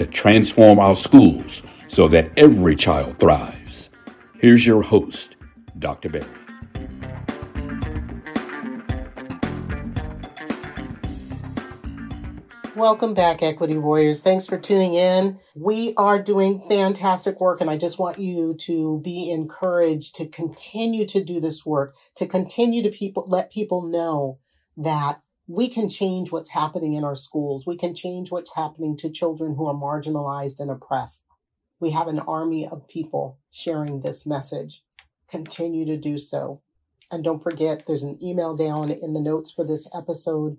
to transform our schools so that every child thrives. Here's your host, Dr. Berry. Welcome back, Equity Warriors. Thanks for tuning in. We are doing fantastic work, and I just want you to be encouraged to continue to do this work, to continue to people let people know that we can change what's happening in our schools. We can change what's happening to children who are marginalized and oppressed. We have an army of people sharing this message. Continue to do so. And don't forget, there's an email down in the notes for this episode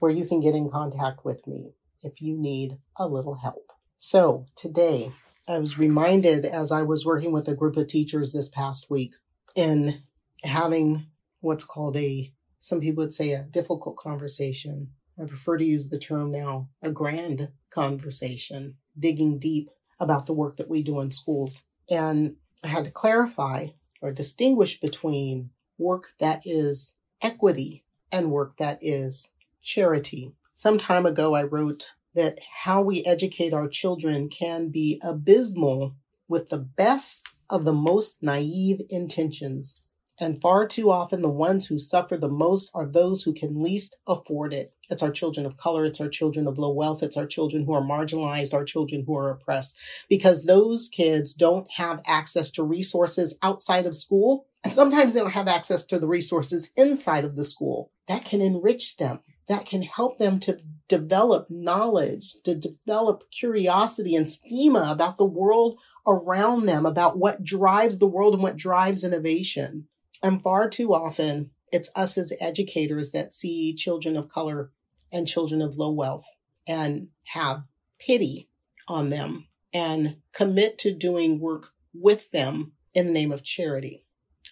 where you can get in contact with me if you need a little help. So today, I was reminded as I was working with a group of teachers this past week in having what's called a some people would say a difficult conversation. I prefer to use the term now a grand conversation, digging deep about the work that we do in schools. And I had to clarify or distinguish between work that is equity and work that is charity. Some time ago, I wrote that how we educate our children can be abysmal with the best of the most naive intentions and far too often, the ones who suffer the most are those who can least afford it. It's our children of color, it's our children of low wealth, it's our children who are marginalized, our children who are oppressed, because those kids don't have access to resources outside of school. And sometimes they don't have access to the resources inside of the school that can enrich them, that can help them to develop knowledge, to develop curiosity and schema about the world around them, about what drives the world and what drives innovation. And far too often, it's us as educators that see children of color and children of low wealth and have pity on them and commit to doing work with them in the name of charity.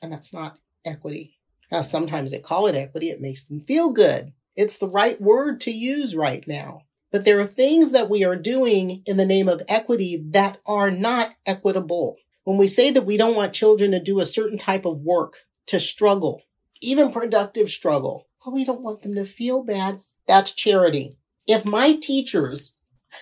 And that's not equity. Now, sometimes they call it equity. It makes them feel good. It's the right word to use right now. But there are things that we are doing in the name of equity that are not equitable. When we say that we don't want children to do a certain type of work, to struggle, even productive struggle. But we don't want them to feel bad. That's charity. If my teachers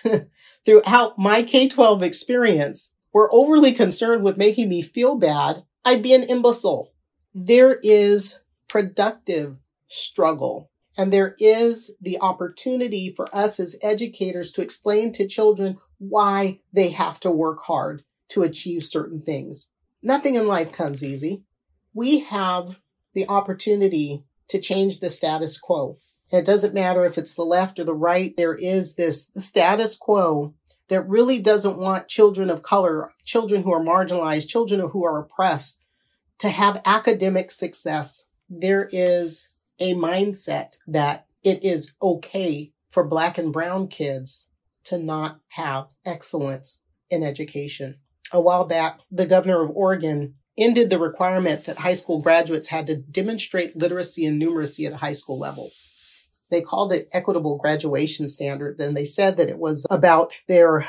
throughout my K 12 experience were overly concerned with making me feel bad, I'd be an imbecile. There is productive struggle. And there is the opportunity for us as educators to explain to children why they have to work hard to achieve certain things. Nothing in life comes easy we have the opportunity to change the status quo. It doesn't matter if it's the left or the right. There is this status quo that really doesn't want children of color, children who are marginalized, children who are oppressed to have academic success. There is a mindset that it is okay for black and brown kids to not have excellence in education. A while back, the governor of Oregon ended the requirement that high school graduates had to demonstrate literacy and numeracy at a high school level. They called it equitable graduation standard, and they said that it was about their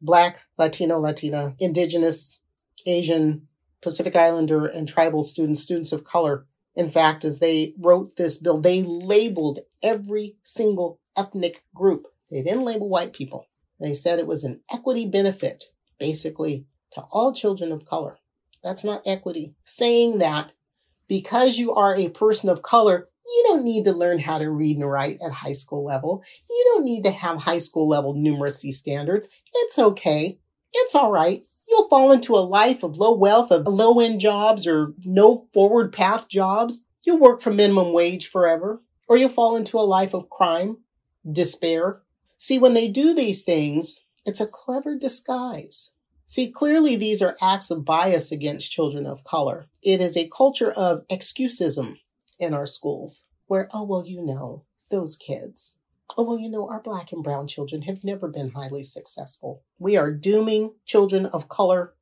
Black, Latino, Latina, Indigenous, Asian, Pacific Islander, and tribal students, students of color. In fact, as they wrote this bill, they labeled every single ethnic group. They didn't label white people. They said it was an equity benefit, basically, to all children of color. That's not equity. Saying that because you are a person of color, you don't need to learn how to read and write at high school level. You don't need to have high school level numeracy standards. It's okay. It's all right. You'll fall into a life of low wealth, of low end jobs or no forward path jobs. You'll work for minimum wage forever, or you'll fall into a life of crime, despair. See, when they do these things, it's a clever disguise. See, clearly these are acts of bias against children of color. It is a culture of excusism in our schools where, oh, well, you know, those kids. Oh, well, you know, our black and brown children have never been highly successful. We are dooming children of color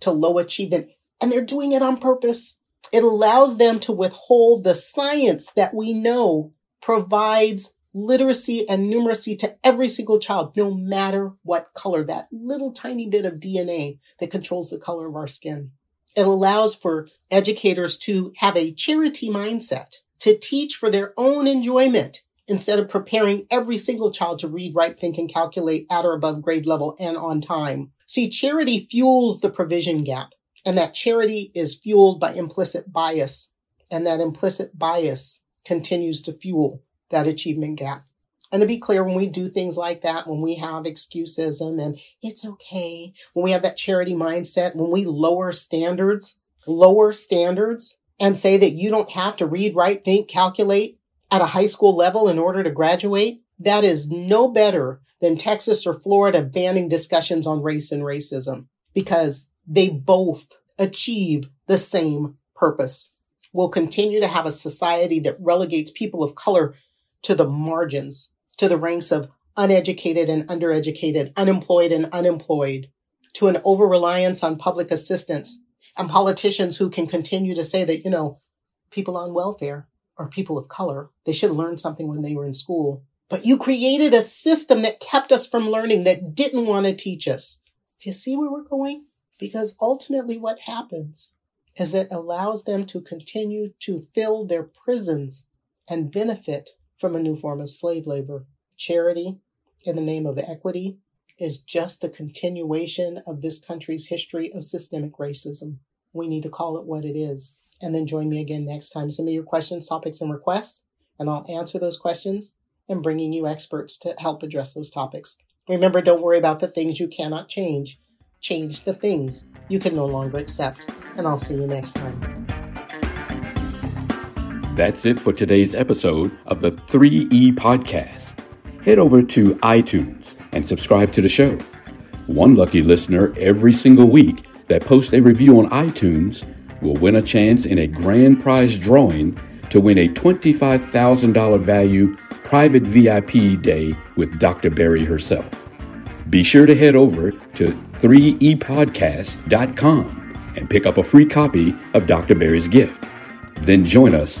to low achievement, and they're doing it on purpose. It allows them to withhold the science that we know provides literacy and numeracy to every single child, no matter what color, that little tiny bit of DNA that controls the color of our skin. It allows for educators to have a charity mindset, to teach for their own enjoyment instead of preparing every single child to read, write, think, and calculate at or above grade level and on time. See, charity fuels the provision gap, and that charity is fueled by implicit bias, and that implicit bias continues to fuel that achievement gap. And to be clear, when we do things like that, when we have excusism and it's okay, when we have that charity mindset, when we lower standards, lower standards and say that you don't have to read, write, think, calculate at a high school level in order to graduate, that is no better than Texas or Florida banning discussions on race and racism because they both achieve the same purpose. We'll continue to have a society that relegates people of color to the margins, to the ranks of uneducated and undereducated, unemployed and unemployed, to an over reliance on public assistance and politicians who can continue to say that, you know, people on welfare are people of color. They should learned something when they were in school. But you created a system that kept us from learning, that didn't want to teach us. Do you see where we're going? Because ultimately, what happens is it allows them to continue to fill their prisons and benefit from a new form of slave labor. Charity, in the name of equity, is just the continuation of this country's history of systemic racism. We need to call it what it is and then join me again next time. Send me your questions, topics, and requests, and I'll answer those questions and bringing you experts to help address those topics. Remember, don't worry about the things you cannot change. Change the things you can no longer accept. And I'll see you next time. That's it for today's episode of the 3E Podcast. Head over to iTunes and subscribe to the show. One lucky listener every single week that posts a review on iTunes will win a chance in a grand prize drawing to win a $25,000 value private VIP day with Dr. Berry herself. Be sure to head over to 3epodcast.com and pick up a free copy of Dr. Berry's gift. Then join us